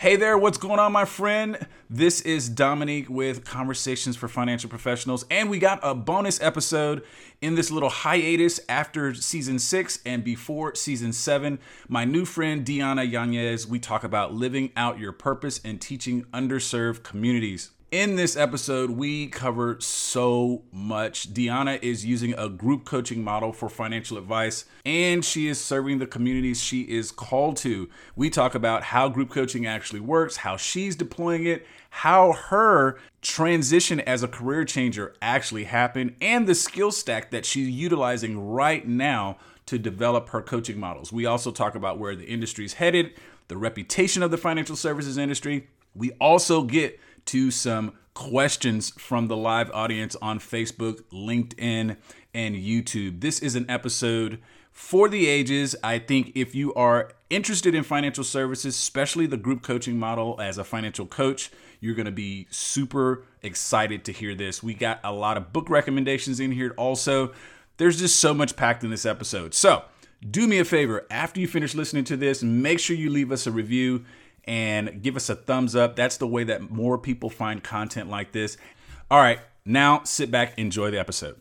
Hey there, what's going on, my friend? This is Dominique with Conversations for Financial Professionals, and we got a bonus episode in this little hiatus after season six and before season seven. My new friend Diana Yanez, we talk about living out your purpose and teaching underserved communities. In this episode, we cover so much. Deanna is using a group coaching model for financial advice, and she is serving the communities she is called to. We talk about how group coaching actually works, how she's deploying it, how her transition as a career changer actually happened, and the skill stack that she's utilizing right now to develop her coaching models. We also talk about where the industry is headed, the reputation of the financial services industry. We also get to some questions from the live audience on Facebook, LinkedIn, and YouTube. This is an episode for the ages. I think if you are interested in financial services, especially the group coaching model as a financial coach, you're going to be super excited to hear this. We got a lot of book recommendations in here also. There's just so much packed in this episode. So, do me a favor after you finish listening to this, make sure you leave us a review and give us a thumbs up. That's the way that more people find content like this. All right, now sit back, enjoy the episode.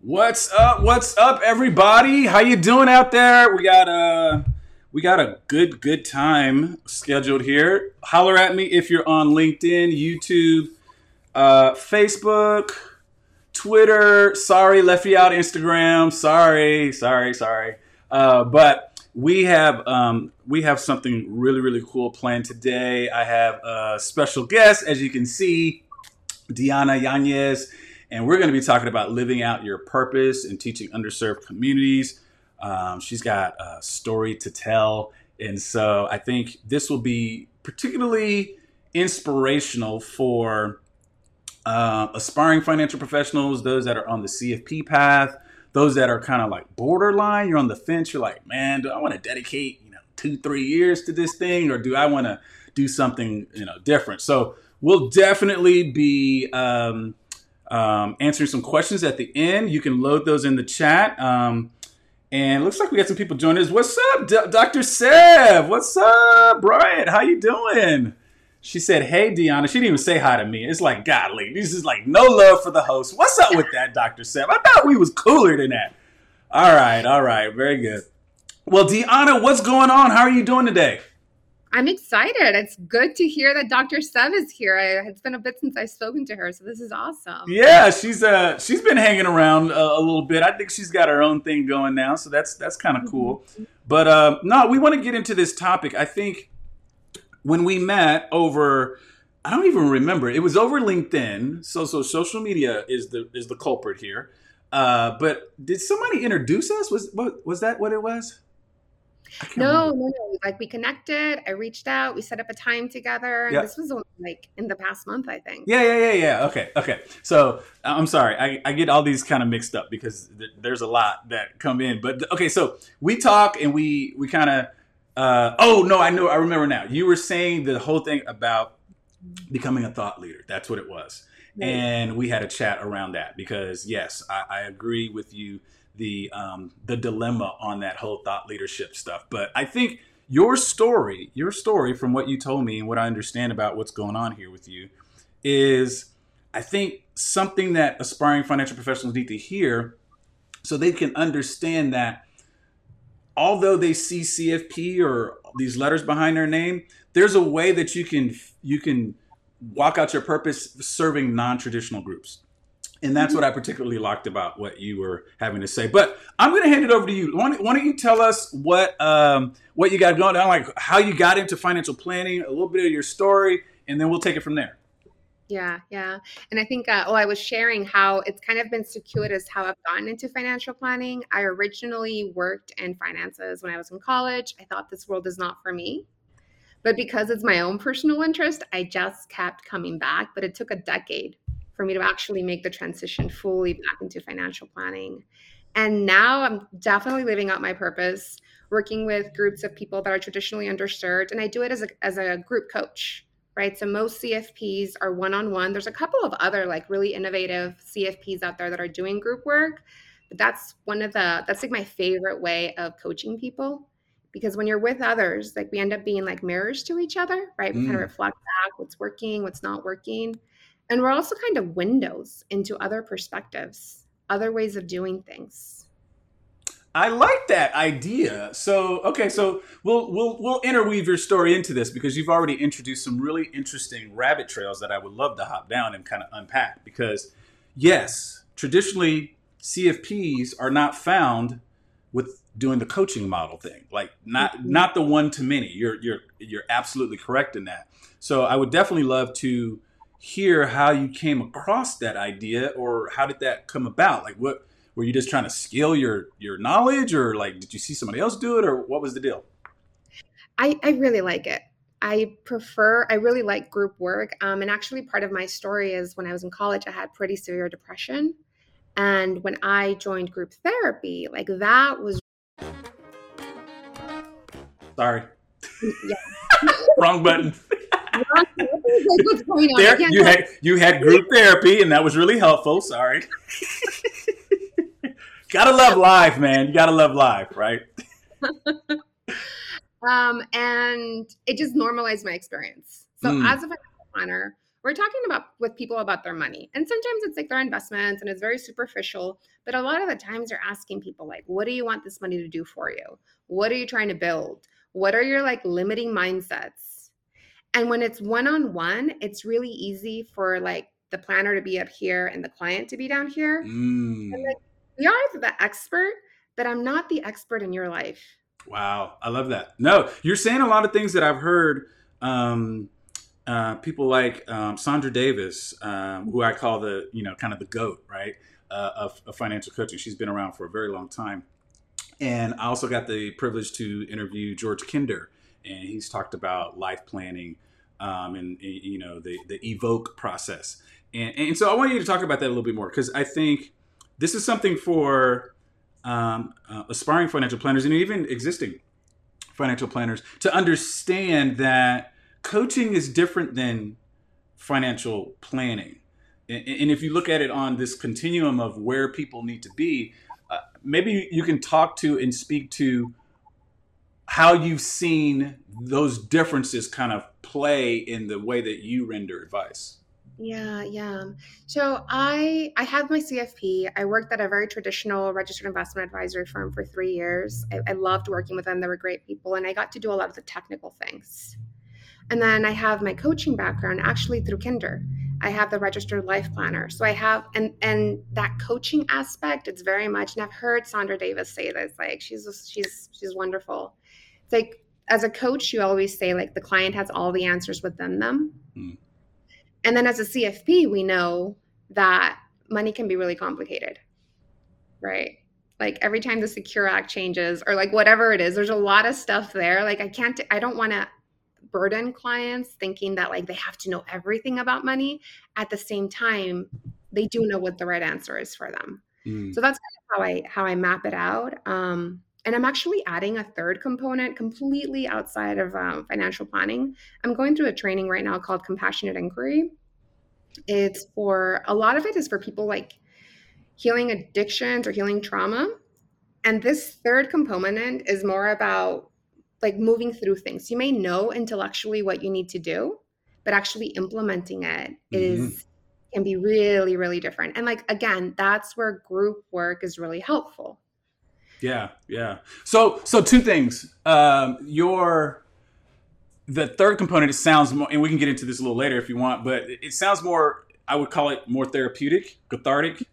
What's up? What's up, everybody? How you doing out there? We got a we got a good good time scheduled here. Holler at me if you're on LinkedIn, YouTube, uh, Facebook, Twitter. Sorry, left you out Instagram. Sorry, sorry, sorry. Uh, but we have um, we have something really really cool planned today. I have a special guest, as you can see, Diana Yanez, and we're going to be talking about living out your purpose and teaching underserved communities. Um, she's got a story to tell, and so I think this will be particularly inspirational for uh, aspiring financial professionals, those that are on the CFP path those that are kind of like borderline, you're on the fence. You're like, man, do I want to dedicate, you know, two, three years to this thing, or do I want to do something, you know, different? So we'll definitely be um, um, answering some questions at the end. You can load those in the chat. Um, and looks like we got some people joining us. What's up, D- Dr. Sev? What's up, Brian? How you doing? She said, "Hey, Deanna." She didn't even say hi to me. It's like, godly. This is like no love for the host. What's up with that, Doctor Sam? I thought we was cooler than that. All right, all right, very good. Well, Deanna, what's going on? How are you doing today? I'm excited. It's good to hear that Dr. Sev is here. I, it's been a bit since I've spoken to her, so this is awesome. Yeah, she's uh she's been hanging around a, a little bit. I think she's got her own thing going now, so that's that's kind of cool. Mm-hmm. But uh, no, we want to get into this topic. I think when we met over I don't even remember. It was over LinkedIn. So so social media is the is the culprit here. Uh, but did somebody introduce us? Was what was that what it was? No, no, no. Like we connected. I reached out. We set up a time together. Yeah. This was like in the past month, I think. Yeah, yeah, yeah, yeah. Okay, okay. So I'm sorry, I, I get all these kind of mixed up because th- there's a lot that come in. But okay, so we talk and we we kind of uh, oh no, I know. I remember now. You were saying the whole thing about becoming a thought leader. That's what it was, and we had a chat around that because yes, I, I agree with you. The um, the dilemma on that whole thought leadership stuff, but I think your story, your story, from what you told me and what I understand about what's going on here with you, is I think something that aspiring financial professionals need to hear so they can understand that although they see CFP or these letters behind their name, there's a way that you can you can walk out your purpose serving non-traditional groups. And that's what I particularly liked about what you were having to say. But I'm going to hand it over to you. Why don't, why don't you tell us what um, what you got going on, like how you got into financial planning, a little bit of your story, and then we'll take it from there. Yeah, yeah. And I think, uh, oh, I was sharing how it's kind of been circuitous how I've gotten into financial planning. I originally worked in finances when I was in college. I thought this world is not for me. But because it's my own personal interest, I just kept coming back. But it took a decade for me to actually make the transition fully back into financial planning. And now I'm definitely living out my purpose, working with groups of people that are traditionally underserved. And I do it as a, as a group coach right? So most CFPs are one on one. There's a couple of other like really innovative CFPs out there that are doing group work, but that's one of the that's like my favorite way of coaching people because when you're with others, like we end up being like mirrors to each other, right? We mm. kind of reflect back what's working, what's not working. And we're also kind of windows into other perspectives, other ways of doing things. I like that idea. So, okay, so we'll we'll we'll interweave your story into this because you've already introduced some really interesting rabbit trails that I would love to hop down and kind of unpack because yes, traditionally CFPs are not found with doing the coaching model thing. Like not mm-hmm. not the one to many. You're you're you're absolutely correct in that. So, I would definitely love to hear how you came across that idea or how did that come about? Like what were you just trying to scale your your knowledge or like did you see somebody else do it or what was the deal? I, I really like it. I prefer, I really like group work. Um, and actually, part of my story is when I was in college, I had pretty severe depression. And when I joined group therapy, like that was. Sorry. Yeah. Wrong button what's going on? There, you had you had group therapy, and that was really helpful. Sorry. Gotta love live, man. You gotta love live, right? um, and it just normalized my experience. So mm. as a financial planner, we're talking about with people about their money, and sometimes it's like their investments, and it's very superficial. But a lot of the times, you're asking people like, "What do you want this money to do for you? What are you trying to build? What are your like limiting mindsets?" And when it's one on one, it's really easy for like the planner to be up here and the client to be down here. Mm. And like, we are the expert, but I'm not the expert in your life. Wow, I love that. No, you're saying a lot of things that I've heard. Um, uh, people like um, Saundra Davis, um, who I call the you know kind of the goat, right, uh, of, of financial coaching. She's been around for a very long time, and I also got the privilege to interview George Kinder, and he's talked about life planning um, and, you know the the evoke process. And, and so I want you to talk about that a little bit more because I think this is something for um, uh, aspiring financial planners and even existing financial planners to understand that coaching is different than financial planning. And, and if you look at it on this continuum of where people need to be, uh, maybe you can talk to and speak to how you've seen those differences kind of play in the way that you render advice. Yeah, yeah. So I I had my CFP. I worked at a very traditional registered investment advisory firm for three years. I, I loved working with them. They were great people, and I got to do a lot of the technical things. And then I have my coaching background actually through Kinder. I have the registered life planner. So I have and and that coaching aspect, it's very much and I've heard Saundra Davis say this, like she's she's she's wonderful It's like as a coach, you always say like the client has all the answers within them. Mm. And then as a CFP, we know that money can be really complicated, right? Like every time the Secure Act changes or like whatever it is, there's a lot of stuff there. Like I can't, I don't want to burden clients thinking that like they have to know everything about money. At the same time, they do know what the right answer is for them. Mm. So that's kind of how I how I map it out. Um, and I'm actually adding a third component completely outside of um, financial planning. I'm going through a training right now called Compassionate Inquiry. It's for a lot of it is for people like healing addictions or healing trauma. And this third component is more about like moving through things. You may know intellectually what you need to do, but actually implementing it mm-hmm. is can be really really different. And like again, that's where group work is really helpful yeah, yeah. So, so two things. Um, your the third component it sounds more, and we can get into this a little later if you want, but it sounds more. I would call it more therapeutic, cathartic,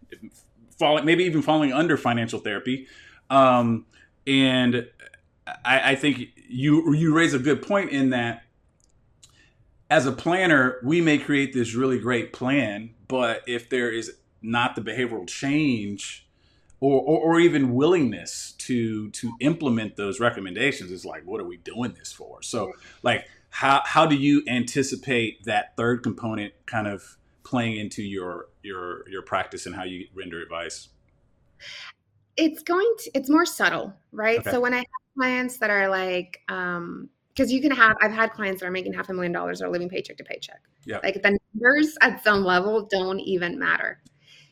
falling maybe even falling under financial therapy. Um, and I, I think you you raise a good point in that as a planner, we may create this really great plan, but if there is not the behavioral change or, or, or, even willingness to to implement those recommendations is like what are we doing this for? So like how how do you anticipate that third component kind of playing into your your your practice and how you render advice? It's going to it's more subtle right? Okay. so when i have clients that are like um because you can have i've had clients that are making half a million dollars or living paycheck to paycheck. Yeah. Like the numbers at some level don't even matter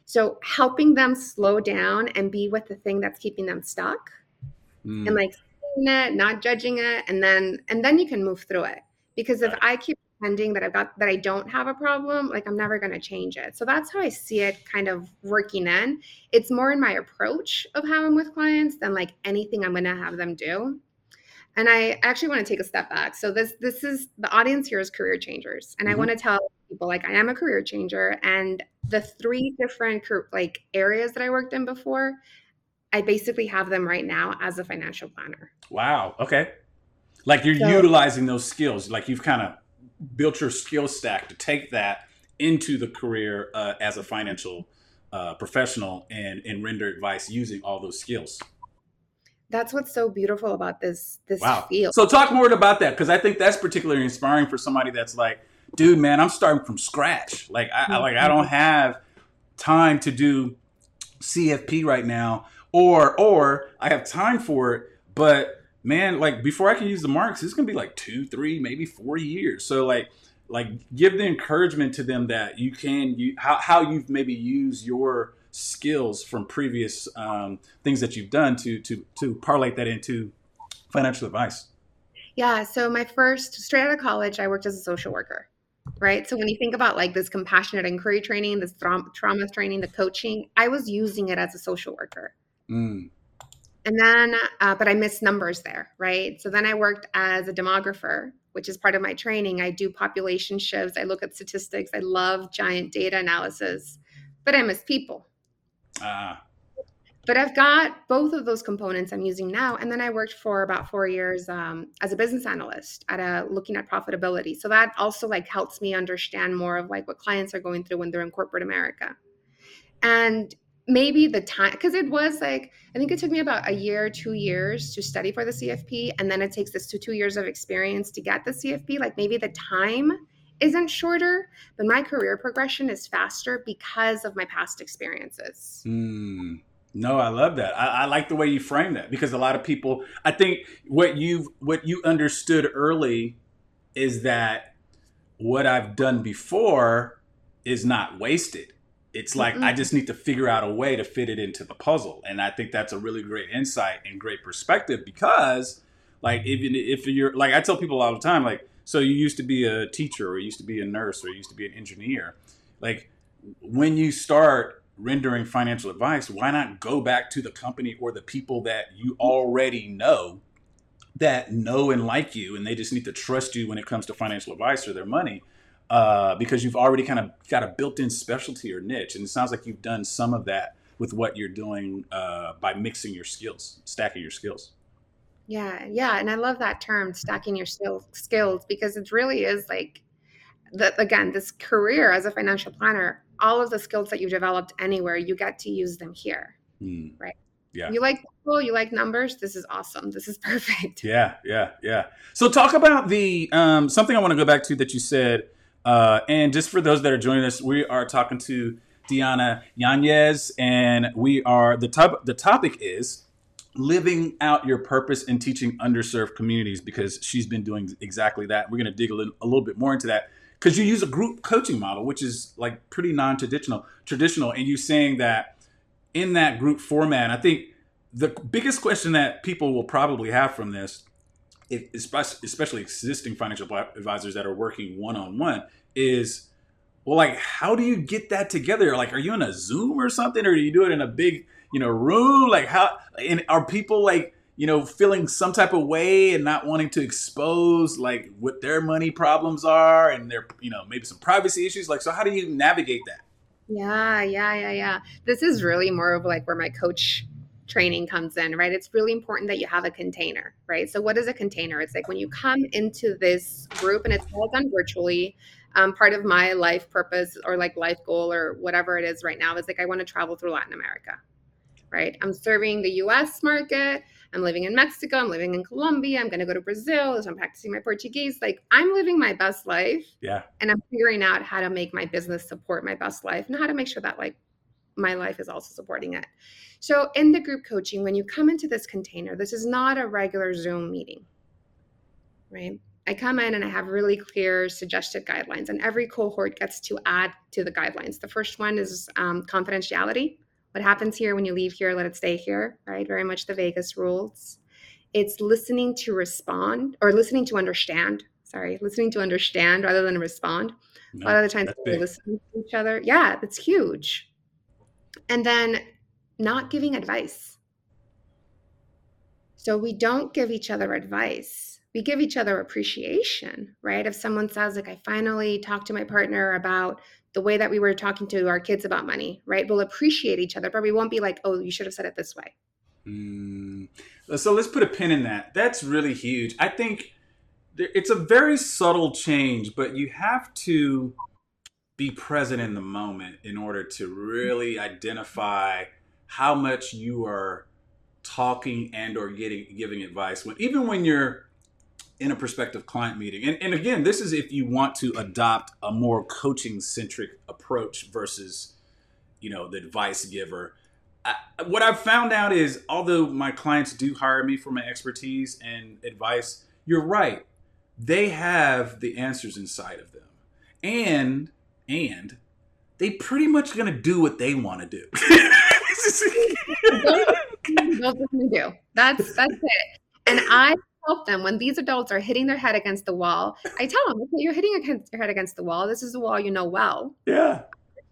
so helping them slow down and be with the thing that's keeping them stuck mm. and like seeing it, not judging it, and then and then you can move through it. Because if I keep pretending that I've got that I don't have a problem, like I'm never going to change it. So that's how I see it kind of working in. It's more in my approach of how I'm with clients than like anything I'm going to have them do. And I actually want to take a step back. So this this is the audience here is career changers, and mm-hmm. I want to tell people like I am a career changer, and the three different like areas that I worked in before, I basically have them right now as a financial planner. Wow. Okay. Like you're so, utilizing those skills. Like you've kind of built your skill stack to take that into the career uh, as a financial uh, professional and and render advice using all those skills. That's what's so beautiful about this this wow. field. So talk more about that because I think that's particularly inspiring for somebody that's like, dude, man, I'm starting from scratch. Like I, I like I don't have time to do CFP right now, or or I have time for it, but man, like before I can use the marks, it's gonna be like two, three, maybe four years. So like like give the encouragement to them that you can you how, how you've maybe used your skills from previous um, things that you've done to to to parlay that into financial advice yeah so my first straight out of college i worked as a social worker right? So when you think about like this compassionate inquiry training this trauma, trauma training the coaching i was using it as a social worker. Mm. and then uh, but i missed numbers there right? So then i worked as a demographer which is part of my training. I do population shifts. I look at statistics. I love giant data analysis but i miss people. Ah. But I've got both of those components I'm using now. And then I worked for about four years um, as a business analyst at a looking at profitability. So that also like helps me understand more of like what clients are going through when they're in corporate America. And maybe the time because it was like i think it took me about a year two years to study for the cfp and then it takes this to two years of experience to get the cfp like maybe the time isn't shorter, but my career progression is faster because of my past experiences. Mm. No, I love that. I, I, like the way you frame that because a lot of people, I think what you've what you understood early is that what I've done before is not wasted. It's like mm-hmm. I just need to figure out a way to fit it into the puzzle, and I think that's a really great insight and great perspective because, like, even if you're like I tell people all the time, like so you used to be a teacher, or you used to be a nurse, or you used to be an engineer. Like when you start rendering financial advice, why not go back to the company or the people that you already know that know and like you, and they just need to trust you when it comes to financial advice or their money, uh, because you've already kind of got a built-in specialty or niche, and it sounds like you've done some of that with what you're doing uh, by mixing your skills, stacking your skills. Yeah, yeah, and I love that term, stacking your skills, because it really is like that. Again, this career as a financial planner, all of the skills that you developed anywhere, you get to use them here, mm. right? Yeah. You like people, you like numbers. This is awesome. This is perfect. Yeah, yeah, yeah. So talk about the um, something I want to go back to that you said, uh, and just for those that are joining us, we are talking to Diana Yanez, and we are the top. The topic is living out your purpose and teaching underserved communities because she's been doing exactly that. We're going to dig a little, a little bit more into that because you use a group coaching model, which is like pretty non-traditional, traditional, and you saying that in that group format. I think the biggest question that people will probably have from this, especially existing financial advisors that are working one-on-one, is well, like how do you get that together? Like, are you in a Zoom or something, or do you do it in a big you know room like how and are people like you know feeling some type of way and not wanting to expose like what their money problems are and their you know maybe some privacy issues like so how do you navigate that? Yeah yeah yeah yeah. This is really more of like where my coach training comes in right? It's really important that you have a container right? So what is a container? It's like when you come into this group and it's all done virtually um, part of my life purpose or like life goal or whatever it is right now is like i want to travel through latin america right? I'm serving the US market. I'm living in Mexico. I'm living in Colombia. I'm going to go to Brazil. So I'm practicing my Portuguese. Like I'm living my best life. Yeah. And I'm figuring out how to make my business support my best life and how to make sure that like my life is also supporting it. So in the group coaching, when you come into this container, this is not a regular Zoom meeting, right? I come in and I have really clear suggested guidelines, and every cohort gets to add to the guidelines. The first one is um, confidentiality what happens here when you leave here, let it stay here, right? Very much the Vegas rules. it's listening to respond or listening to understand. Sorry, listening to understand rather than respond. No, a lot of the times we listen to each other. Yeah, that's huge. And then not giving advice. So we don't give each other advice. We give each other appreciation, right? If someone says, like, I finally talked to my partner about the way that we were talking to our kids about money, right? We'll appreciate each other, but we won't be like, oh, you should have said it this way. Mm. So let's put a pin in that. That's really huge. I think it's a very subtle change, but you have to be present in the moment in order to really identify how much you are talking and or getting giving advice when even when you're in a prospective client meeting and, and again this is if you want to adopt a more coaching centric approach versus you know the advice giver I, what i've found out is although my clients do hire me for my expertise and advice you're right they have the answers inside of them and and they pretty much gonna do what they want to do. do. That's that's it. And I help them when these adults are hitting their head against the wall. I tell them, okay, you're hitting against your head against the wall. This is a wall you know well. Yeah.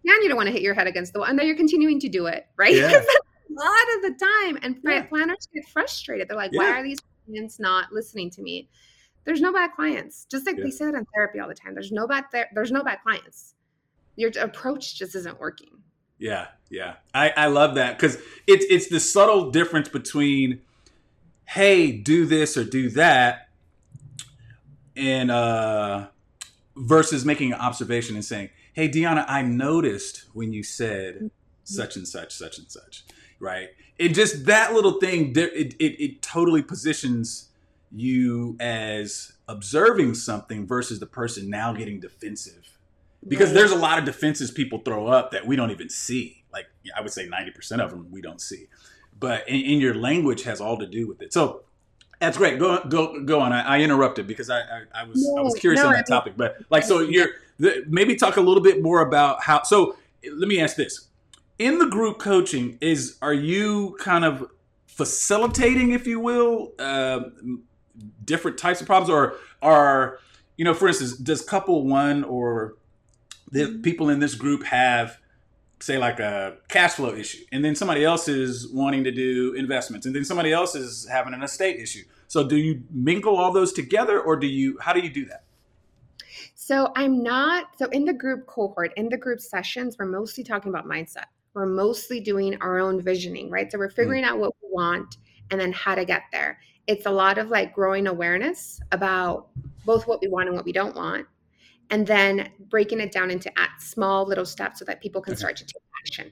And you don't want to hit your head against the wall, and then you're continuing to do it, right? Yeah. a lot of the time, and yeah. planners get frustrated. They're like, yeah. "Why are these clients not listening to me?" There's no bad clients. Just like yeah. they say that in therapy all the time. There's no bad. Ther- there's no bad clients your approach just isn't working. Yeah, yeah. I, I love that because it's it's the subtle difference between hey, do this or do that, and uh versus making an observation and saying, Hey Deanna, I noticed when you said such and such, such and such. Right. It just that little thing it, it, it totally positions you as observing something versus the person now getting defensive because there's a lot of defenses people throw up that we don't even see. Like I would say 90% of them we don't see. But in, in your language has all to do with it. So that's great. Go go go on. I, I interrupted because I, I, I was no, I was curious no, on that topic. But like so you're the, maybe talk a little bit more about how so let me ask this. In the group coaching, is are you kind of facilitating, if you will, uh, different types of problems, or are you know, for instance, does couple one or the people in this group have say like a cash flow issue and then somebody else is wanting to do investments and then somebody else is having an estate issue so do you mingle all those together or do you how do you do that so i'm not so in the group cohort in the group sessions we're mostly talking about mindset we're mostly doing our own visioning right so we're mm. figuring mm. out what we want and then how to get there it's a lot of like growing awareness about both what we want and what we don't want and then breaking it down into small little steps so that people can okay. start to take action.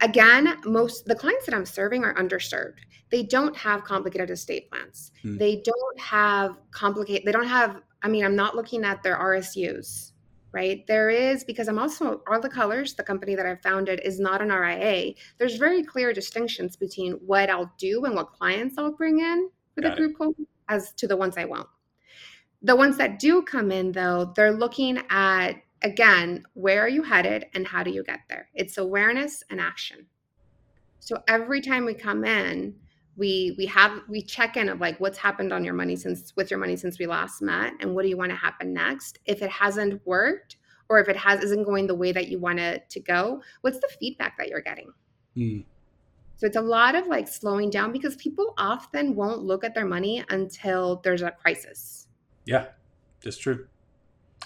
Again, most the clients that I'm serving are underserved. They don't have complicated estate plans. Hmm. They don't have complicated. They don't have. I mean, I'm not looking at their RSUs, right? There is because I'm also all the colors. The company that I founded is not an RIA. There's very clear distinctions between what I'll do and what clients I'll bring in for Got the group call as to the ones I won't. The ones that do come in, though, they're looking at, again, where are you headed and how do you get there? It's awareness and action. So every time we come in, we we have we check in of like what's happened on your money since with your money since we last met and what do you want to happen next if it hasn't worked or if it has isn't going the way that you want it to go what's the feedback that you're getting mm. so it's a lot of like slowing down because people often won't look at their money until there's a crisis yeah, that's true.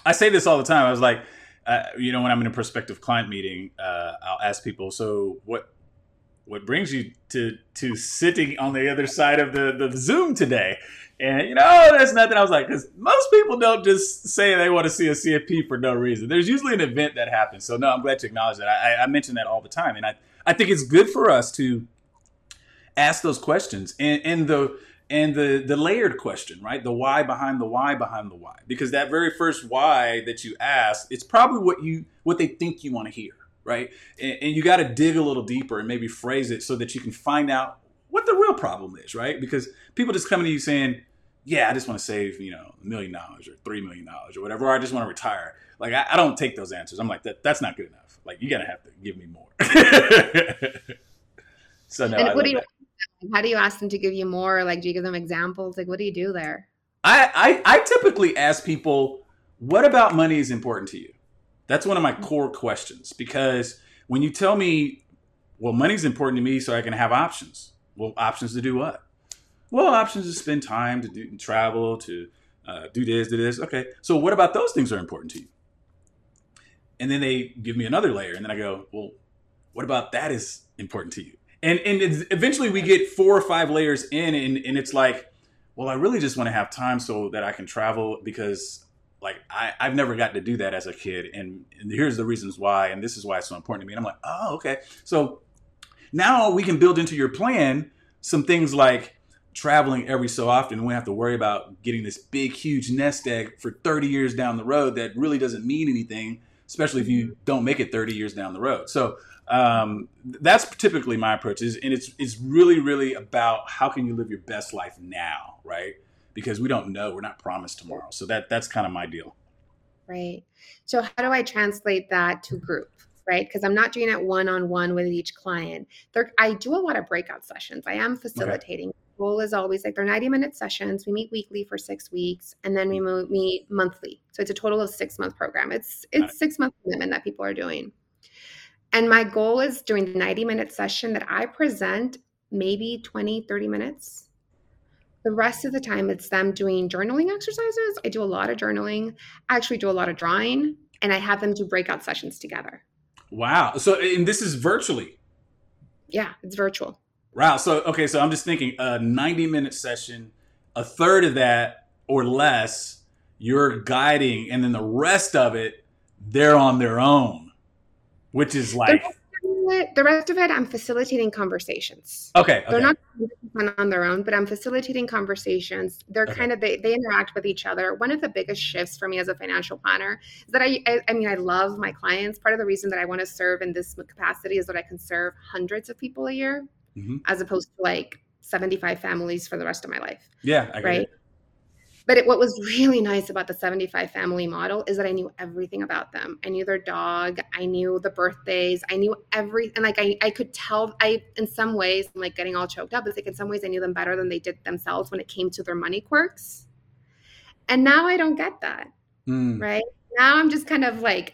I say this all the time. I was like, uh, you know, when I'm in a prospective client meeting, uh, I'll ask people, so what what brings you to to sitting on the other side of the, the Zoom today? And you know, that's nothing. I was like, because most people don't just say they want to see a CFP for no reason. There's usually an event that happens. So no, I'm glad to acknowledge that. I, I mention that all the time, and I I think it's good for us to ask those questions. And and the and the the layered question right? The why behind the why behind the why. Because that very first why that you ask it's probably what you what they think you want to hear right? And, and you got to dig a little deeper and maybe phrase it so that you can find out what the real problem is right? Because people just coming to you saying yeah i just want to save you know a million dollars or three million dollars or whatever or i just want to retire. Like I, I don't take those answers. I'm like that that's not good enough. Like you gotta have to give me more. So no, and what do you How do you ask them to give you more? Like, do you give them examples? Like, what do you do there? I, I, I typically ask people, what about money is important to you? That's one of my core questions because when you tell me, well, money's important to me so I can have options. Well, options to do what? Well, options to spend time, to do travel, to uh, do this, do this. Okay, so what about those things are important to you? And then they give me another layer, and then I go, well, what about that is important to you? And and eventually we get four or five layers in, and, and it's like, well, I really just want to have time so that I can travel because like I, I've never got to do that as a kid, and, and here's the reasons why, and this is why it's so important to me. And I'm like, oh, okay. So now we can build into your plan some things like traveling every so often. We have to worry about getting this big, huge nest egg for 30 years down the road that really doesn't mean anything, especially if you don't make it 30 years down the road. So um, that's typically my approach is, and it's, it's really, really about how can you live your best life now, right? Because we don't know, we're not promised tomorrow. So that, that's kind of my deal. Right. So how do I translate that to group? right? Because I'm not doing it one on one with each client. There, I do a lot of breakout sessions. I am facilitating. Okay. Goal is always like they're 90 minute sessions. We meet weekly for six weeks, and then we mm. meet monthly. So it's a total of six month program. It's it's right. six month commitment that people are doing. And my goal is during the 90 minute session that I present maybe 20, 30 minutes. The rest of the time, it's them doing journaling exercises. I do a lot of journaling. I actually do a lot of drawing, and I have them do breakout sessions together. Wow. So, and this is virtually. Yeah, it's virtual. Wow. So, okay. So I'm just thinking a 90 minute session, a third of that or less, you're guiding, and then the rest of it, they're on their own, which is like. The rest of it, I'm facilitating conversations. Okay, okay. They're not on their own, but I'm facilitating conversations. They're okay. kind of they, they interact with each other. One of the biggest shifts for me as a financial planner is that I, I I mean I love my clients. Part of the reason that I want to serve in this capacity is that I can serve hundreds of people a year, mm-hmm. as opposed to like 75 families for the rest of my life. Yeah, right. But it, what was really nice about the 75 family model is that I knew everything about them. I knew their dog. I knew the birthdays. I knew everything. And like I, I could tell. I, in some ways, I'm like getting all choked up. It's like in some ways I knew them better than they did themselves when it came to their money quirks. And now I don't get that. Mm. Right now, I'm just kind of like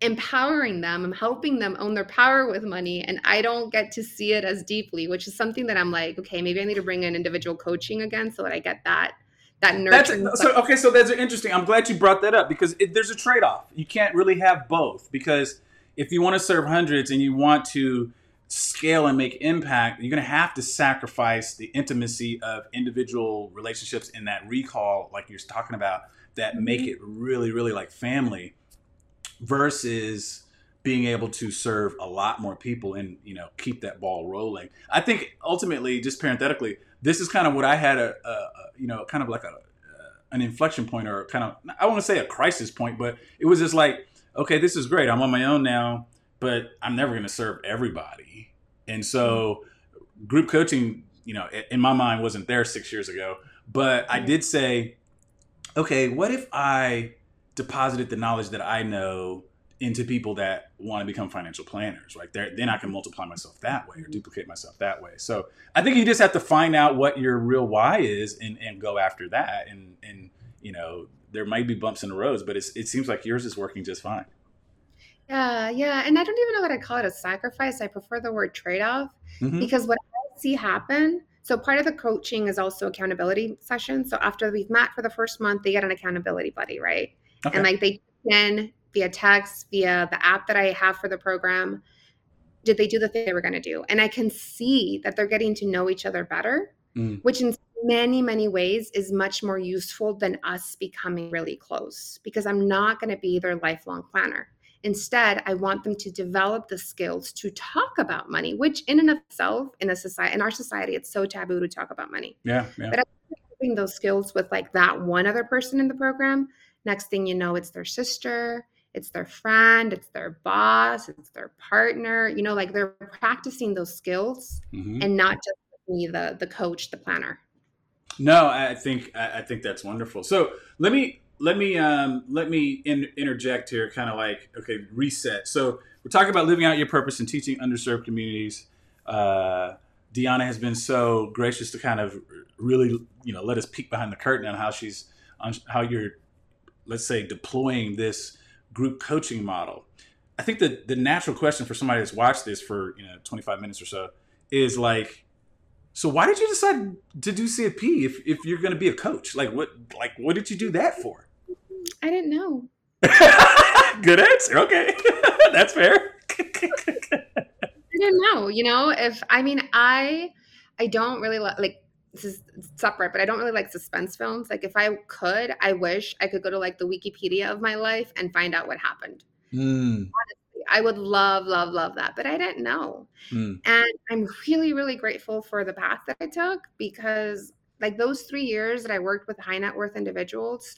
empowering them. I'm helping them own their power with money, and I don't get to see it as deeply, which is something that I'm like, okay, maybe I need to bring in individual coaching again so that I get that that nurturing. That's, so okay, so that's interesting. I'm glad you brought that up because it, there's a trade off. You can't really have both because if you want to serve hundreds and you want to scale and make impact, you're going to have to sacrifice the intimacy of individual relationships in that recall, like you're talking about, that make mm-hmm. it really, really like family, versus being able to serve a lot more people and you know keep that ball rolling. I think ultimately, just parenthetically, this is kind of what I had a, a, a you know kind of like a an inflection point or kind of I want to say a crisis point, but it was just like okay, this is great. I'm on my own now, but I'm never going to serve everybody, and so group coaching, you know, in my mind wasn't there six years ago, but I did say, okay, what if I deposited the knowledge that I know into people that want to become financial planners, right? There, then I can multiply myself that way or duplicate myself that way. So I think you just have to find out what your real why is and, and go after that. And, and, you know, there might be bumps in the roads, but it seems like yours is working just fine. Yeah, yeah. And I don't even know what I call it a sacrifice. I prefer the word trade off mm-hmm. because what I see happen. So part of the coaching is also accountability sessions. So after we've met for the first month, they get an accountability buddy, right? Okay. And like they can via text, via the app that I have for the program, did they do the thing they were going to do? And I can see that they're getting to know each other better, mm. which in many, many ways is much more useful than us becoming really close because I'm not going to be their lifelong planner. Instead, I want them to develop the skills to talk about money, which in and of itself, in a society, in our society, it's so taboo to talk about money. Yeah, yeah. But I'm those skills with like that one other person in the program. Next thing you know, it's their sister, it's their friend, it's their boss, it's their partner. You know, like they're practicing those skills mm-hmm. and not just me, the the coach, the planner. No, I think I think that's wonderful. So let me let me um, let me in, interject here, kind of like okay, reset. So we're talking about living out your purpose and teaching underserved communities. Uh, Deanna has been so gracious to kind of really, you know, let us peek behind the curtain on how she's on how you're, let's say, deploying this group coaching model. I think that the natural question for somebody that's watched this for you know 25 minutes or so is like, so why did you decide to do CFP if, if you're going to be a coach? Like what like what did you do that for? I didn't know. Good answer. Okay, that's fair. I didn't know. You know, if I mean, I I don't really like like this is separate, but I don't really like suspense films. Like if I could, I wish I could go to like the Wikipedia of my life and find out what happened. Mm. Honestly, I would love, love, love that, but I didn't know. Mm. And I'm really, really grateful for the path that I took because like those three years that I worked with high net worth individuals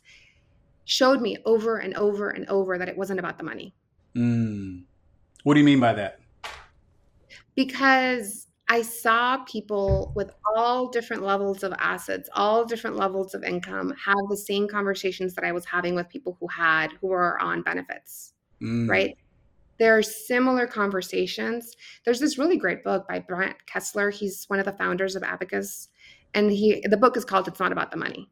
showed me over and over and over that it wasn't about the money. Mm. What do you mean by that? because I saw people with all different levels of assets, all different levels of income have the same conversations that I was having with people who had who were on benefits. Mm. Right? There are similar conversations. There's this really great book by Brent Kessel. He's one of the founders of Abacus. And he the book is called It's Not About the Money.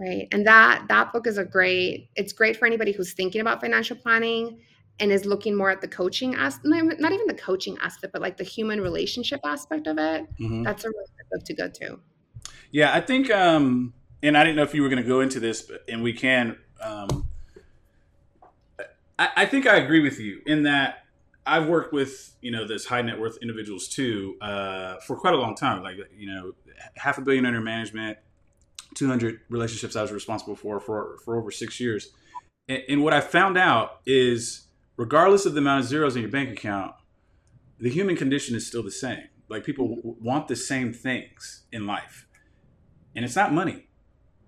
Right. And that that book is a great, it's great for anybody who's thinking about financial planning and is looking more at the coaching aspect, not even the coaching aspect, but like the human relationship aspect of it, mm-hmm. that's a really good book to go to. Yeah, I think, um, and I didn't know if you were going to go into this, but, and we can. Um, I, I, think I agree with you in that I've worked with you know this high net worth individuals too uh, for quite a long time. Like you know, half a billion under management, two hundred relationships I was responsible for for for over six years. And, and what I found out is regardless of the amount of zeros in your bank account, the human condition is still the same. Like people w- want the same things in life, and it's not money;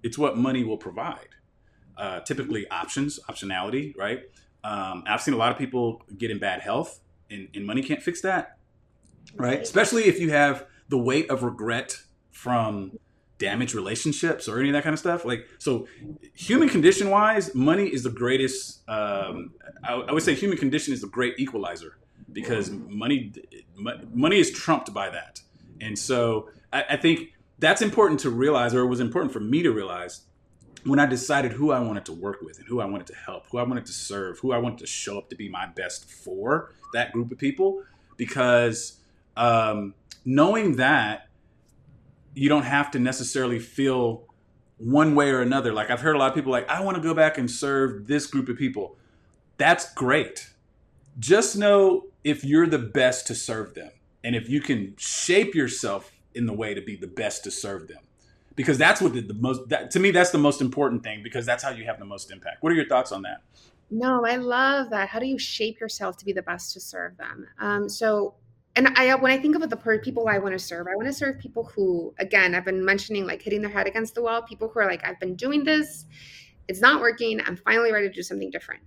it's what money will provide. Uh, typically, options, optionality, right? Um, I've seen a lot of people get in bad health, and, and money can't fix that, right? Especially if you have the weight of regret from damaged relationships or any of that kind of stuff. Like, so human condition wise, money is the greatest. Um, I, I, would say human condition is the great equalizer because money, money is trumped by that. And so I, I think that's important to realize, or it was important for me to realize when I decided who I wanted to work with and who I wanted to help, who I wanted to serve, who I wanted to show up to be my best for that group of people. Because um, knowing that you don't have to necessarily feel one way or another. Like I've heard a lot of people like, I want to go back and serve this group of people. That's great. Just know if you're the best to serve them and if you can shape yourself in the way to be the best to serve them. Because that's what the, the most that, to me that's the most important thing because that's how you have the most impact. What are your thoughts on that? No, I love that. How do you shape yourself to be the best to serve them? Um, so and I when I think of the people I want to serve, I want to serve people who, again, I've been mentioning like hitting their head against the wall. People who are like, I've been doing this, it's not working. I'm finally ready to do something different.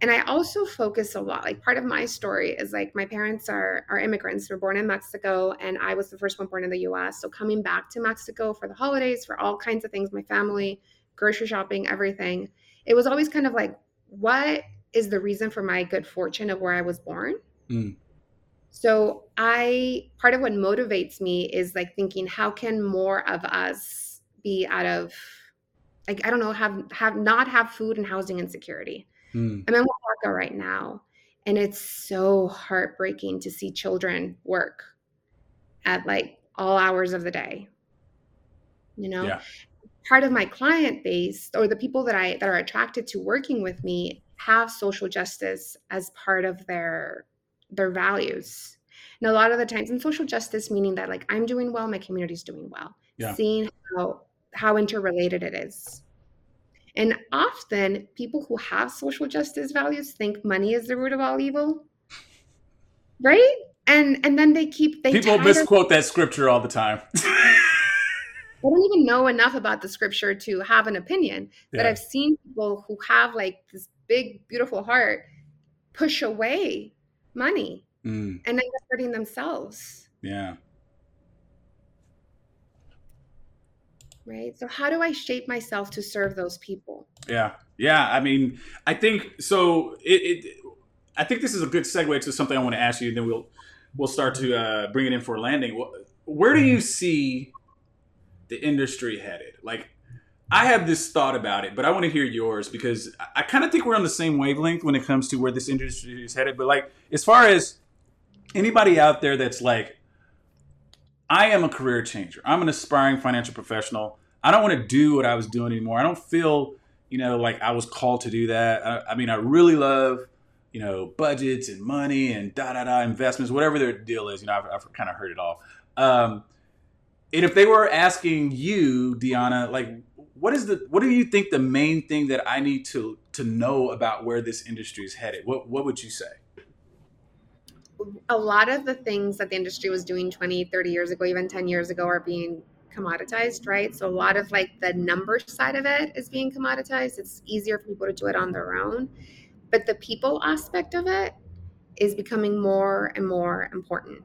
And I also focus a lot. Like part of my story is like my parents are are immigrants. They were born in Mexico, and I was the first one born in the U.S. So coming back to Mexico for the holidays, for all kinds of things, my family, grocery shopping, everything. It was always kind of like, what is the reason for my good fortune of where I was born? Mm so I part of what motivates me is like thinking how can more of us be out of like I don't know have have not have food and housing insecurity. Mm. I'm in Oaxaca right now, and it's so heartbreaking to see children work at like all hours of the day. You know, yeah. part of my client base or the people that I that are attracted to working with me have social justice as part of their their values. And a lot of the times in social justice, meaning that like I'm doing well, my community's doing well. Yeah. Seeing how how interrelated it is. And often people who have social justice values think money is the root of all evil. Right? And and then they keep they People misquote that scripture all the time. I don't even know enough about the scripture to have an opinion, yeah. but I've seen people who have like this big, beautiful heart push away money mm. and then they're hurting themselves. Yeah. Right. So, how do I shape myself to serve those people? Yeah. Yeah. I mean, I think so. It, it I think this is a good segue to something I want to ask you. And then we'll we'll start to uh, bring it in for landing. Where do you see the industry headed? Like, I have this thought about it, but I want to hear yours because I kind of think we're on the same wavelength when it comes to where this industry is headed. But like, as far as anybody out there that's like, I am a career changer. I'm an aspiring financial professional. I don't want to do what I was doing anymore. I don't feel, you know, like I was called to do that. I, I mean, I really love, you know, budgets and money and da da da investments, whatever their deal is. You know, I've, I've kind of heard it all. Um, and if they were asking you, Deanna, like, what is the what do you think the main thing that I need to to know about where this industry is headed? What what would you say? A lot of the things that the industry was doing 20, 30 years ago, even 10 years ago are being commoditized, right? So a lot of like the number side of it is being commoditized. It's easier for people to do it on their own. But the people aspect of it is becoming more and more important.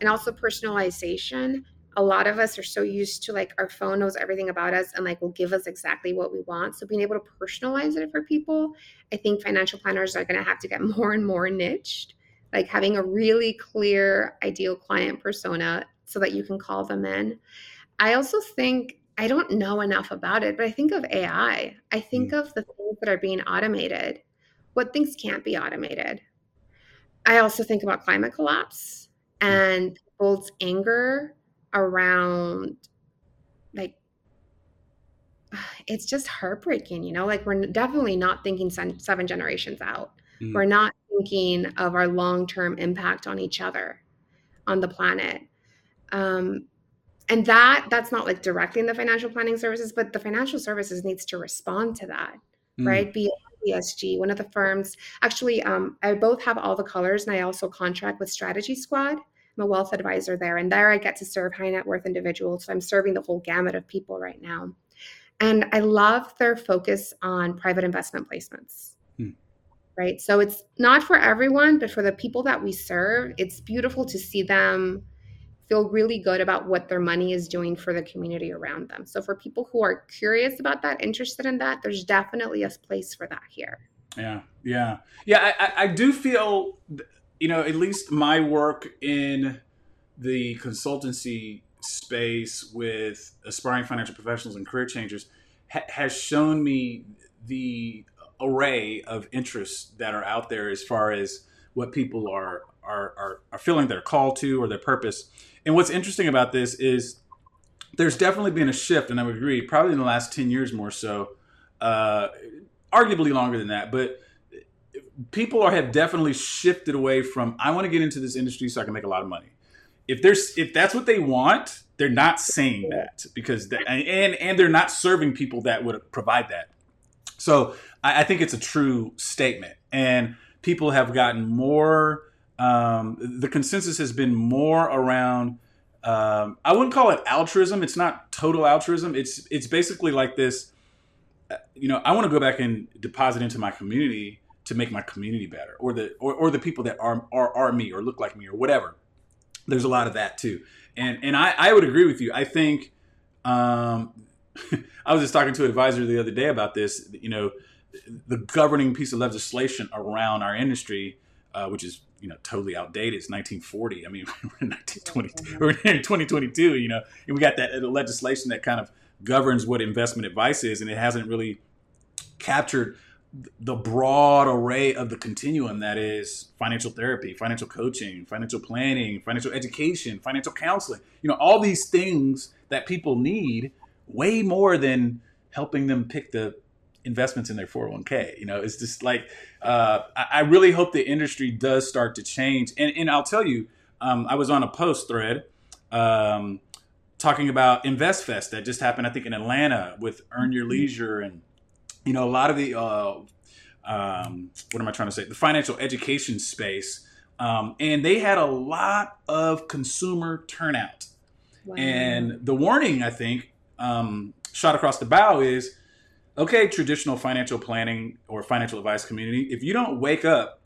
And also personalization a lot of us are so used to like our phone knows everything about us and like will give us exactly what we want. So being able to personalize it for people, I think financial planners are going to have to get more and more niched, like having a really clear ideal client persona so that you can call them in. I also think I don't know enough about it, but I think of AI. I think mm. of the things that are being automated. What things can't be automated? I also think about climate collapse mm. and people's anger around like it's just heartbreaking you know? Like we're definitely not thinking seven generations out. Mm. we're not thinking of our long-term impact on each other on the planet. Um, and that that's not like directly in the financial planning services but the financial services needs to respond to that mm. right? Be esg one of the firms actually um, i both have all the colors and i also contract with strategy squad I'm a wealth advisor there, and there I get to serve high net worth individuals. So I'm serving the whole gamut of people right now. And I love their focus on private investment placements. Hmm. Right. So it's not for everyone, but for the people that we serve, it's beautiful to see them feel really good about what their money is doing for the community around them. So for people who are curious about that, interested in that, there's definitely a place for that here. Yeah, yeah, yeah. I, I do feel you know, at least my work in the consultancy space with aspiring financial professionals and career changers ha- has shown me the array of interests that are out there as far as what people are are, are, are feeling their call to or their purpose. And what's interesting about this is there's definitely been a shift, and I would agree, probably in the last 10 years more so, uh, arguably longer than that, but people are, have definitely shifted away from I want to get into this industry so I can make a lot of money. If there's if that's what they want, they're not saying that because they, and and they're not serving people that would provide that. So I, I think it's a true statement, and people have gotten more. Um, the consensus has been more around. Um, I wouldn't call it altruism. It's not total altruism. It's it's basically like this. Uh, you know, I want to go back and deposit into my community to make my community better or the or, or the people that are, are are me or look like me or whatever. There's a lot of that too. And and i i would agree with you. I think um i was just talking to an advisor the other day about this you know the governing piece of legislation around our industry uh, which is you know totally outdated it's 1940 i mean we're in 1920 we're in 2022 you know and we got that legislation that kind of governs what investment advice is and it hasn't really captured the broad array of the continuum that is financial therapy, financial coaching, financial planning, financial education, financial counseling. You know, all these things that people need way more than helping them pick the investments in their 401k. You know, it's just like uh, I really hope the industry does start to change. And, and I'll tell you, um, I was on a post thread um, talking about InvestFest that just happened, I think, in Atlanta with Earn Your Leisure and you know, a lot of the uh, um, what am I trying to say? The financial education space, um, and they had a lot of consumer turnout. Wow. And the warning, I think, um, shot across the bow is okay, traditional financial planning or financial advice community, if you don't wake up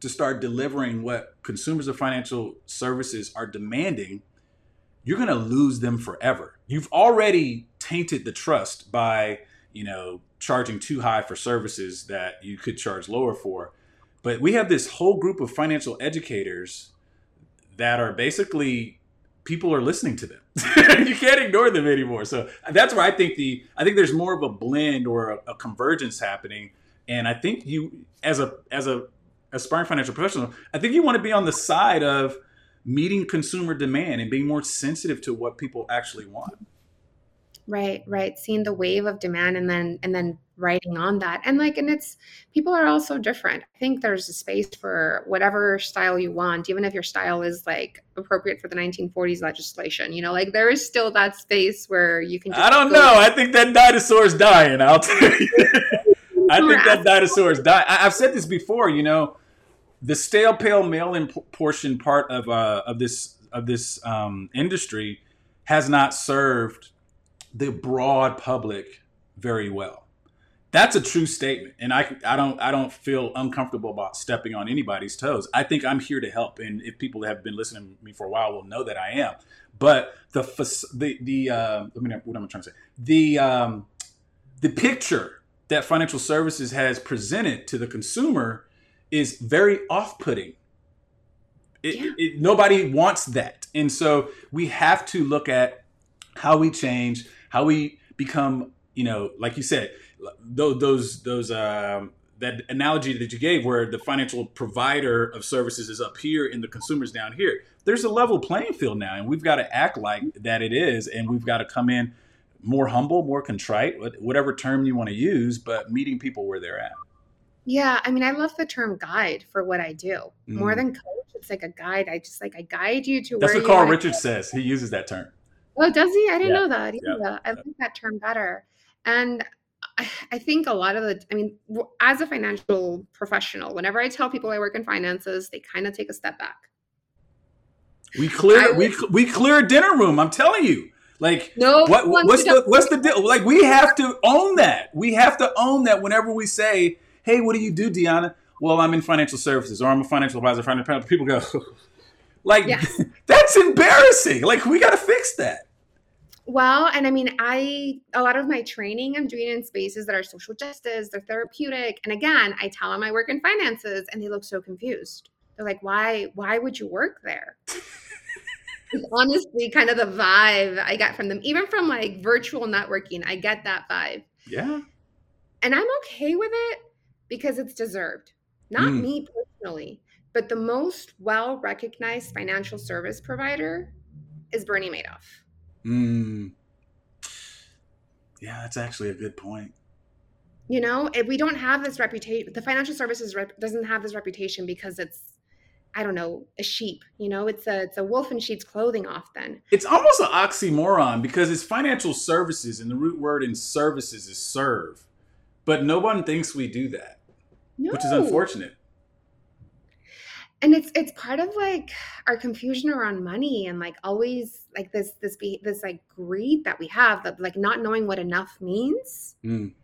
to start delivering what consumers of financial services are demanding, you're going to lose them forever. You've already tainted the trust by, you know, charging too high for services that you could charge lower for. But we have this whole group of financial educators that are basically people are listening to them. you can't ignore them anymore. So that's where I think the I think there's more of a blend or a, a convergence happening. And I think you as a as a aspiring financial professional, I think you want to be on the side of meeting consumer demand and being more sensitive to what people actually want. Right, right. Seeing the wave of demand and then and then writing on that. And like and it's people are all so different. I think there's a space for whatever style you want, even if your style is like appropriate for the 1940s legislation. You know, like there is still that space where you can I don't know. I think that dinosaur is dying, I'll tell you. I think that dinosaur is dying. I, I've said this before, you know, the stale pale male in portion part of uh, of this of this um, industry has not served the broad public very well. That's a true statement, and I, I don't I don't feel uncomfortable about stepping on anybody's toes. I think I'm here to help, and if people have been listening to me for a while will know that I am. But the the the uh, what am I trying to say? The um, the picture that financial services has presented to the consumer is very off-putting. It, yeah. it, nobody wants that, and so we have to look at how we change how we become, you know, like you said, those those those um, that analogy that you gave, where the financial provider of services is up here and the consumers down here. There's a level playing field now, and we've got to act like that it is, and we've got to come in more humble, more contrite, whatever term you want to use, but meeting people where they're at. Yeah, I mean, I love the term guide for what I do. Mm. More than coach, it's like a guide. I just like I guide you to. That's what Carl Richards says. He uses that term. Oh, does he? I didn't yeah. know that. Yeah. yeah. I like that term better. And I, I think a lot of the, I mean, as a financial professional, whenever I tell people I work in finances, they kind of take a step back. We clear we we clear a dinner room. I'm telling you. Like no, what, what's the what's the deal? Like we have to own that. We have to own that whenever we say, "Hey, what do you do, Deanna?" Well, I'm in financial services, or I'm a financial advisor. Financial people go, like yes. that's embarrassing. Like we got to fix that. Well, and I mean, I a lot of my training I'm doing in spaces that are social justice, they're therapeutic. And again, I tell them I work in finances and they look so confused. They're like, why, why would you work there? it's honestly kind of the vibe I got from them, even from like virtual networking. I get that vibe. Yeah. And I'm okay with it because it's deserved. Not mm. me personally, but the most well recognized financial service provider is Bernie Madoff. Mm. Yeah, that's actually a good point. You know, if we don't have this reputation, the financial services rep- doesn't have this reputation because it's, I don't know, a sheep. You know, it's a it's a wolf in sheep's clothing. Often, it's almost an oxymoron because it's financial services, and the root word in services is serve, but no one thinks we do that, no. which is unfortunate and it's it's part of like our confusion around money and like always like this this be this like greed that we have that like not knowing what enough means. Mm.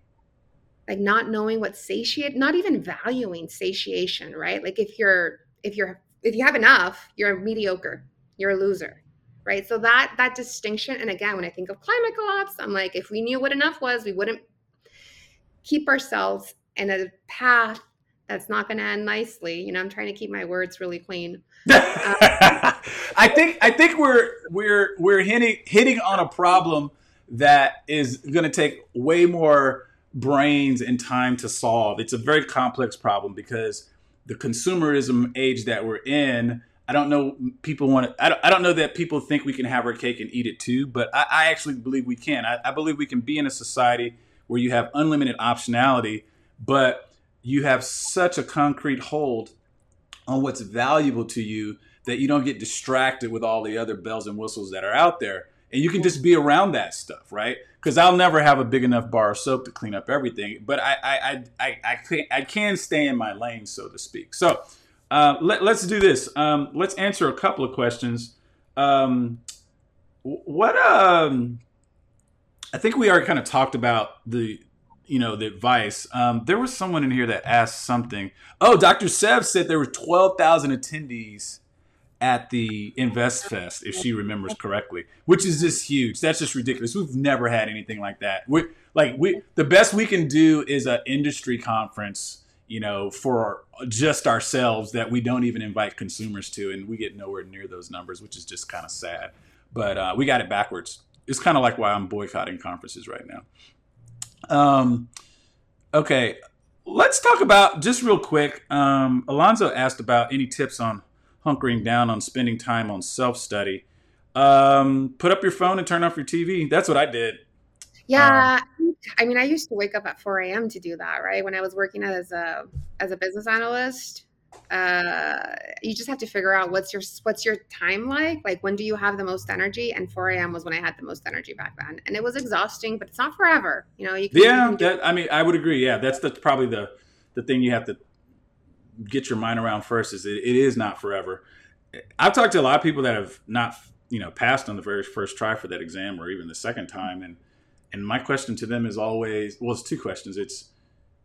like not knowing what satiate not even valuing satiation right? Like if you're if you're if you have enough you're a mediocre you're a loser right? So that that distinction and again when i think of climate collapse i'm like if we knew what enough was we wouldn't keep ourselves in a path that's not going to end nicely. You know, I'm trying to keep my words really clean. I think I think we're we're we're hitting hitting on a problem that is going to take way more brains and time to solve. It's a very complex problem because the consumerism age that we're in. I don't know. People want to. I don't, I don't know that people think we can have our cake and eat it too. But I, I actually believe we can. I, I believe we can be in a society where you have unlimited optionality, but you have such a concrete hold on what's valuable to you that you don't get distracted with all the other bells and whistles that are out there. And you can just be around that stuff right? Because i'll never have a big enough bar of soap to clean up everything but i i i i, can, I can stay in my lane so to speak. So uh, let, us do this. Um, let's answer a couple of questions. Um, what um, i think we already kind of talked about the you know the advice. Um, there was someone in here that asked something. Oh, Dr. Sev said there were twelve thousand attendees at the Invest Fest, if she remembers correctly, which is just huge. That's just ridiculous. We've never had anything like that. We like we the best we can do is an industry conference, you know, for just ourselves that we don't even invite consumers to, and we get nowhere near those numbers, which is just kind of sad. But uh, we got it backwards. It's kind of like why I'm boycotting conferences right now. Um, okay, let's talk about just real quick. Um, Alonzo asked about any tips on hunkering down on spending time on self study. Um, put up your phone and turn off your TV. That's what I did. Yeah, um, I mean, I used to wake up at 4 a.m. to do that, right? When I was working as a as a business analyst, uh, you just have to figure out what's your what's your time like. Like, when do you have the most energy? And 4 a.m. was when I had the most energy back then, and it was exhausting, but it's not forever. You know, you can, yeah. You that, I mean, I would agree. Yeah, that's the probably the the thing you have to get your mind around first. Is it, it is not forever. I've talked to a lot of people that have not you know passed on the very first try for that exam or even the second time and and my question to them is always well it's two questions it's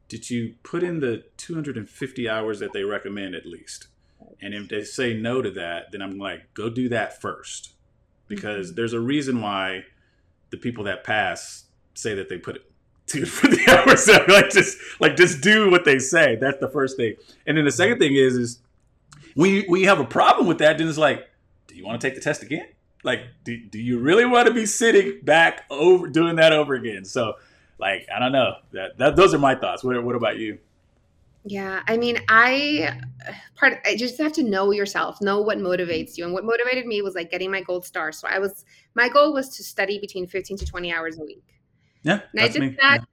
did you put in the 250 hours that they recommend at least? And if they say no to that then i'm like go do that first. Because mm-hmm. there's a reason why the people that pass say that they put it 250 hours like just like just do what they say. That's the first thing. And then the second thing is is we we have a problem with that then it's like do you want to take the test again? Like do, do you really want to be sitting back over doing that over again? So like i don't know that, that those are my thoughts what, what about you yeah i mean i part i just have to know yourself know what motivates you and what motivated me was like getting my gold star so i was my goal was to study between 15 to 20 hours a week yeah. And I did me. that yeah.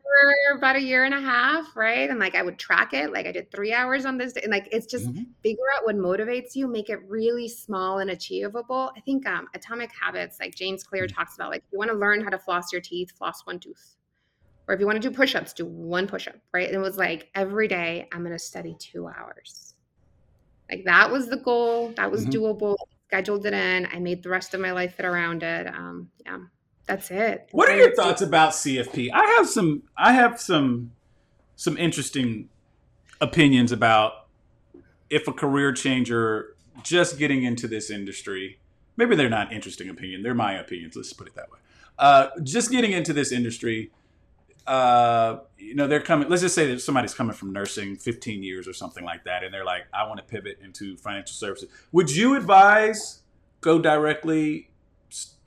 for about a year and a half, right? And like I would track it. Like I did three hours on this day. And like it's just mm-hmm. figure out what motivates you, make it really small and achievable. I think um atomic habits, like James Clear mm-hmm. talks about, like you want to learn how to floss your teeth, floss one tooth. Or if you want to do push-ups, do one push-up, right? And it was like every day I'm gonna study two hours. Like that was the goal. That was mm-hmm. doable. Scheduled it in. I made the rest of my life fit around it. Um, yeah that's it. What are your thoughts about CFP? I have some. I have some some interesting opinions about if a career changer just getting into this industry. Maybe they're not interesting opinion. They're my opinions. Let's put it that way. Uh, just getting into this industry, uh, you know, they're coming. Let's just say that somebody's coming from nursing 15 years or something like that, and they're like, I want to pivot into financial services. Would you advise go directly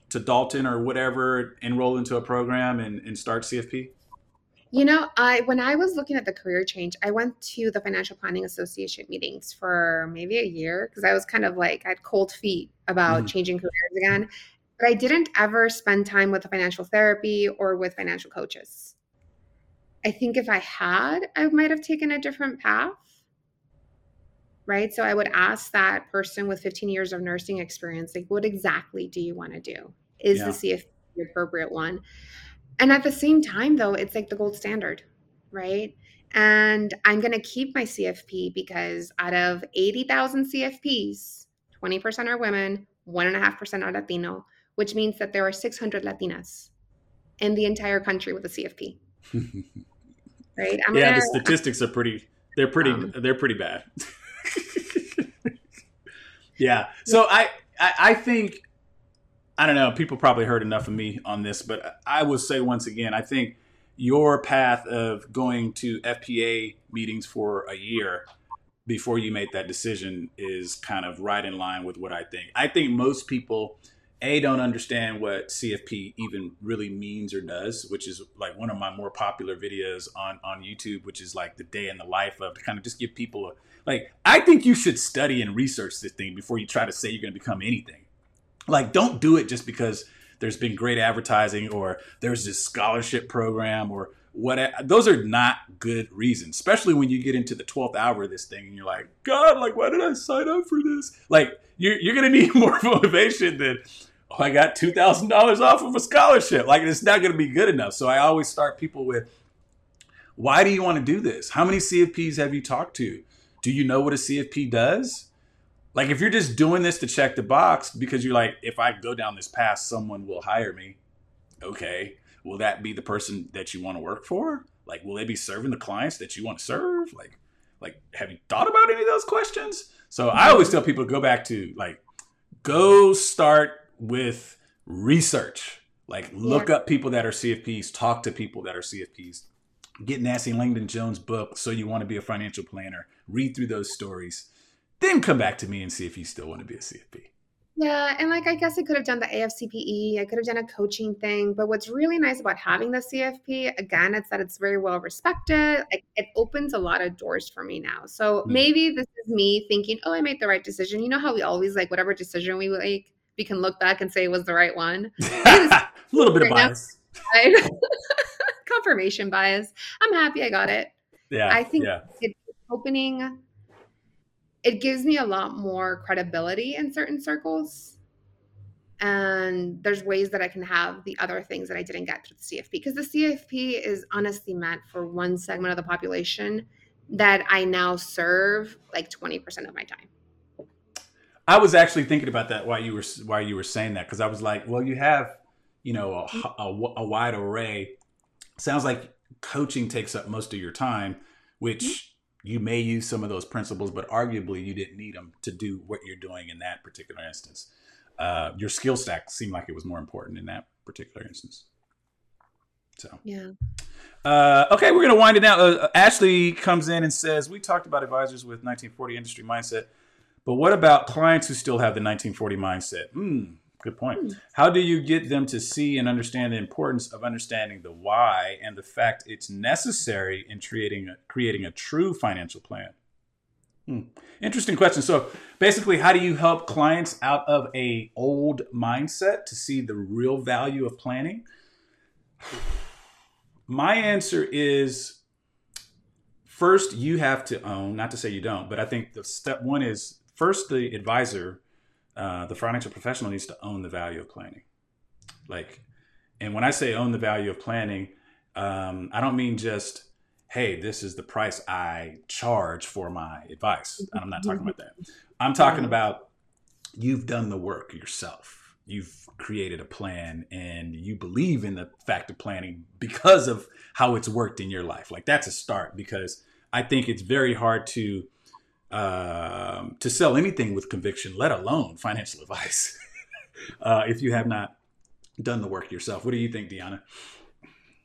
to Dalton or whatever, enroll into a program and, and start CFP? You know, I when I was looking at the career change, I went to the Financial Planning Association meetings for maybe a year because I was kind of like I had cold feet about mm changing careers again. But I didn't ever spend time with a financial therapy or with financial coaches. I think if I had, I might have taken a different path. Right. So I would ask that person with 15 years of nursing experience, like, what exactly do you want to do? Is yeah. the CFP the appropriate one? And at the same time, though, it's like the gold standard, right? And I'm going to keep my CFP because out of 80,000 CFPs, 20% are women, 1.5% are Latino, which means that there are 600 Latinas in the entire country with a CFP. right? I'm yeah, gonna, the statistics are pretty, they're pretty, um, they're pretty bad. yeah. So I, I, I think I don't know. People probably heard enough of me on this, but I will say once again, I think your path of going to FPA meetings for a year before you make that decision is kind of right in line with what I think. I think most people a don't understand what CFP even really means or does, which is like one of my more popular videos on on YouTube, which is like the day in the life of to kind of just give people a like. I think you should study and research this thing before you try to say you're going to become anything like don't do it just because there's been great advertising or there's this scholarship program or what those are not good reasons especially when you get into the 12th hour of this thing and you're like god like why did i sign up for this like you're, you're gonna need more motivation than oh i got $2000 off of a scholarship like it's not gonna be good enough so i always start people with why do you want to do this how many cfps have you talked to do you know what a cfp does like if you're just doing this to check the box because you're like, if I go down this path, someone will hire me. Okay. Will that be the person that you want to work for? Like, will they be serving the clients that you want to serve? Like, like, have you thought about any of those questions? So I always tell people to go back to like, go start with research. Like, look yeah. up people that are CFPs, talk to people that are CFPs, get Nancy Langdon Jones' book, So You Want to Be a Financial Planner, read through those stories, then come back to me and see if you still want to be a CFP. Yeah, and like I guess I could have done the AFCPE, I could have done a coaching thing, but what's really nice about having the CFP, again, it's that it's very well respected. Like, it opens a lot of doors for me now. So mm. maybe this is me thinking, oh, I made the right decision. You know how we always like whatever decision we make, we can look back and say it was the right one. a little bit of bias. Confirmation bias. I'm happy I got it. Yeah. I think yeah. it's opening it gives me a lot more credibility in certain circles. And there's ways that I can have the other things that I didn't get through the CFP because the CFP is honestly meant for one segment of the population that I now serve like 20% of my time. I was actually thinking about that while you were while you were saying that because I was like, well, you have you know a, a, a, wide array. Sounds like coaching takes up most of your time, which you may use some of those principles, but arguably you didn't need them to do what you're doing in that particular instance. Uh, your skill stack seemed like it was more important in that particular instance. So yeah. Uh, okay, we're gonna wind it down. Uh, Ashley comes in and says, "We talked about advisors with 1940 industry mindset, but what about clients who still have the 1940 mindset? Hmm, Good point. Hmm. How do you get them to see and understand the importance of understanding the why and the fact it's necessary in creating a, creating a true financial plan? Hmm. Interesting question. So basically, how do you help clients out of a old mindset to see the real value of planning? My answer is first you have to own, not to say you don't, but I think the step one is first the advisor uh, the financial professional needs to own the value of planning. Like, and when I say own the value of planning, um, I don't mean just, hey, this is the price I charge for my advice. I'm not talking about that. I'm talking about you've done the work yourself. You've created a plan and you believe in the fact of planning because of how it's worked in your life. Like, that's a start because I think it's very hard to um, to sell anything with conviction, let alone financial advice, uh, if you have not done the work yourself. What do you think, Deanna?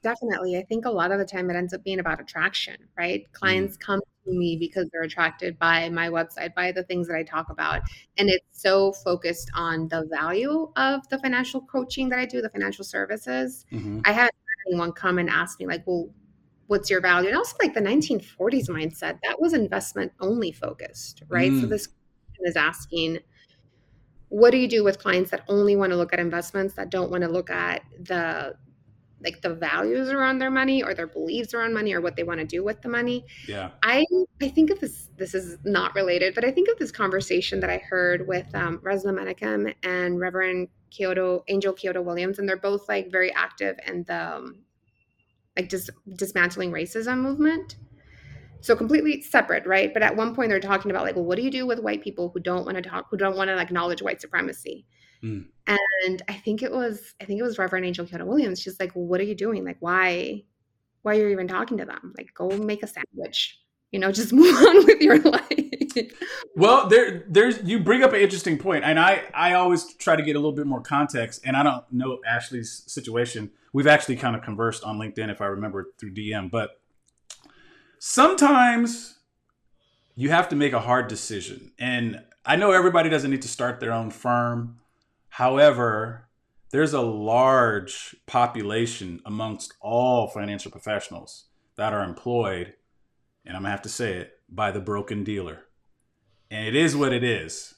Definitely. I think a lot of the time it ends up being about attraction, right? Clients mm. come to me because they're attracted by my website, by the things that I talk about. And it's so focused on the value of the financial coaching that I do, the financial services. Mm-hmm. I had anyone come and ask me, like, well, what's your value? And also like the 1940s mindset that was investment only focused right? Mm. so this is asking what do you do with clients that only want to look at investments that don't want to look at the like the values around their money or their beliefs around money or what they want to do with the money? Yeah. I i think of this this is not related but i think of this conversation that i heard with um, Resmaa Menakem and reverend kyodo angel kyodo williams and they're both like very active in the um, like just dismantling racism movement. So completely separate, right? But at one point they're talking about like, well, what do you do with white people who don't want to talk, who don't want to acknowledge white supremacy? Mm. And I think it was, I think it was Reverend Angel Kyodo Williams. She's like, well, what are you doing? Like, why, why are you even talking to them? Like, go make a sandwich. You know, just move on with your life. Well, there, there's you bring up an interesting point, and I, I always try to get a little bit more context. And I don't know Ashley's situation we've actually kind of conversed on LinkedIn, if I remember through DM. But sometimes you have to make a hard decision. And I know everybody doesn't need to start their own firm. However, there's a large population amongst all financial professionals that are employed, and I'm gonna have to say it, by the broken dealer. And it is what it is.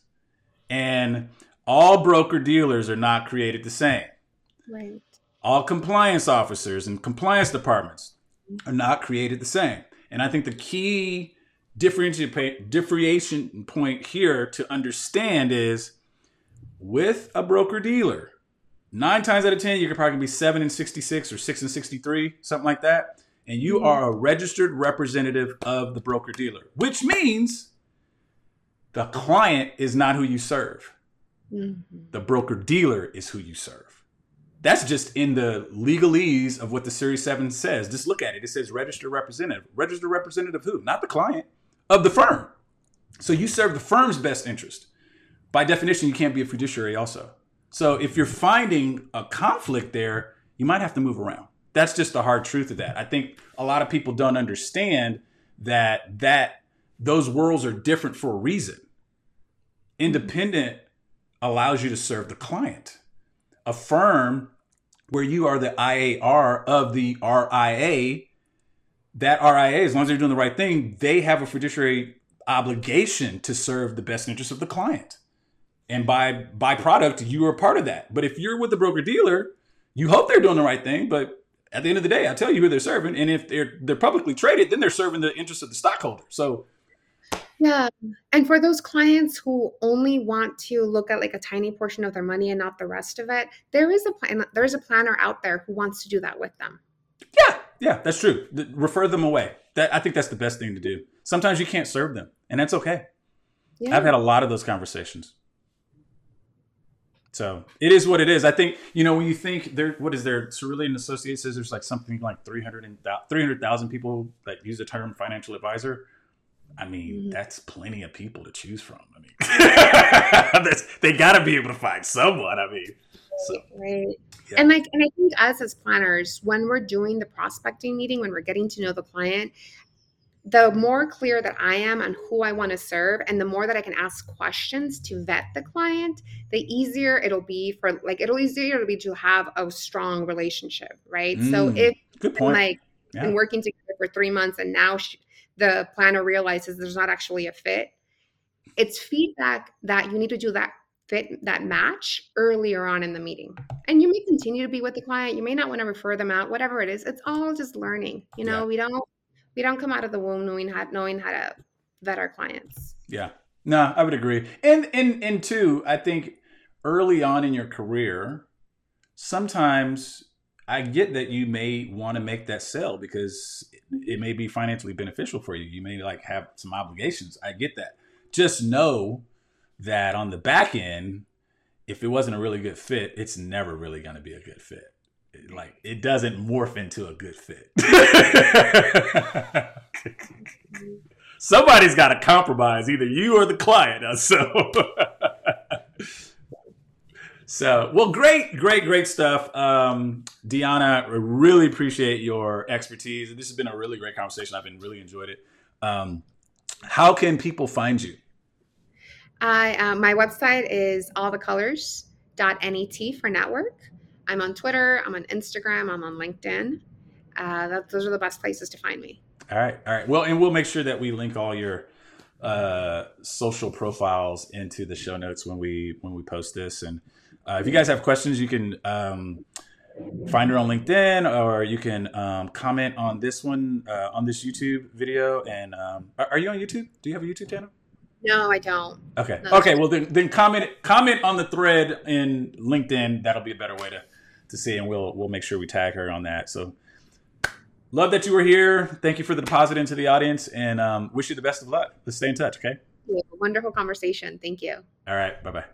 And all broker dealers are not created the same. Right all compliance officers and compliance departments are not created the same. And I think the key differentiation point here to understand is with a broker dealer, nine times out of 10, you could probably be seven and 66 or six and 63, something like that. And you mm-hmm. are a registered representative of the broker dealer, which means the client is not who you serve. Mm-hmm. The broker dealer is who you serve. That's just in the legalese of what the Series 7 says. Just look at it. It says registered representative. Registered representative who? Not the client, of the firm. So you serve the firm's best interest. By definition, you can't be a fiduciary also. So if you're finding a conflict there, you might have to move around. That's just the hard truth of that. I think a lot of people don't understand that that those worlds are different for a reason. Independent allows you to serve the client. A firm where you are the IAR of the RIA, that RIA, as long as they're doing the right thing, they have a fiduciary obligation to serve the best interest of the client. And by byproduct, you are part of that. But if you're with the broker dealer, you hope they're doing the right thing, but at the end of the day, I tell you who they're serving, and if they're they're publicly traded, then they're serving the interest of the stockholder. So, yeah, and for those clients who only want to look at like a tiny portion of their money and not the rest of it, there is a plan. There is a planner out there who wants to do that with them. Yeah, yeah, that's true. Refer them away. That I think that's the best thing to do. Sometimes you can't serve them, and that's okay. Yeah. I've had a lot of those conversations. So it is what it is. I think you know when you think there, what is there? Cerulli Associates says there's like something like 300,000 people that use the term financial advisor. I mean, mm-hmm. that's plenty of people to choose from. I mean, they got to be able to find someone. I mean, so. right. Yeah. And like, and I think us as planners, when we're doing the prospecting meeting, when we're getting to know the client, the more clear that I am on who I want to serve and the more that I can ask questions to vet the client, the easier it'll be for like it'll easier it'll be to have a strong relationship, right? Mm, so if good point. like yeah. been working together for three months and now she, the planner realizes there's not actually a fit, it's feedback that you need to do that fit that match earlier on in the meeting. And you may continue to be with the client, you may not want to refer them out, whatever it is. It's all just learning. You know, yeah. we don't we don't come out of the womb knowing how knowing how to vet our clients. Yeah. No, I would agree. And and and two, I think early on in your career, sometimes I get that you may want to make that sale because it may be financially beneficial for you. You may like have some obligations. I get that. Just know that on the back end, if it wasn't a really good fit, it's never really going to be a good fit like it doesn't morph into a good fit. Somebody's got to compromise, either you or the client. Uh, so, so well, great, great, great stuff, um, Deanna. Really appreciate your expertise. This has been a really great conversation. I've been really enjoyed it. Um, how can people find you? I uh, my website is allthecolors.net for network. I'm on Twitter, I'm on Instagram, I'm on LinkedIn. Uh, that, those are the best places to find me. All right, all right. Well, and we'll make sure that we link all your uh, social profiles into the show notes when we when we post this. And uh, if you guys have questions, you can um, find her on LinkedIn, or you can um, comment on this one uh, on this YouTube video. And um, are, are, you on YouTube? Do you have a YouTube channel? No, I don't. Okay. No. Okay. Well, then then comment comment on the thread in LinkedIn. That'll be a better way to to see, and we'll we'll make sure we tag her on that. So, love that you were here. Thank you for the deposit into the audience, and um, wish you the best of luck. Let's stay in touch. Okay. Wonderful conversation. Thank you. All right. Bye bye.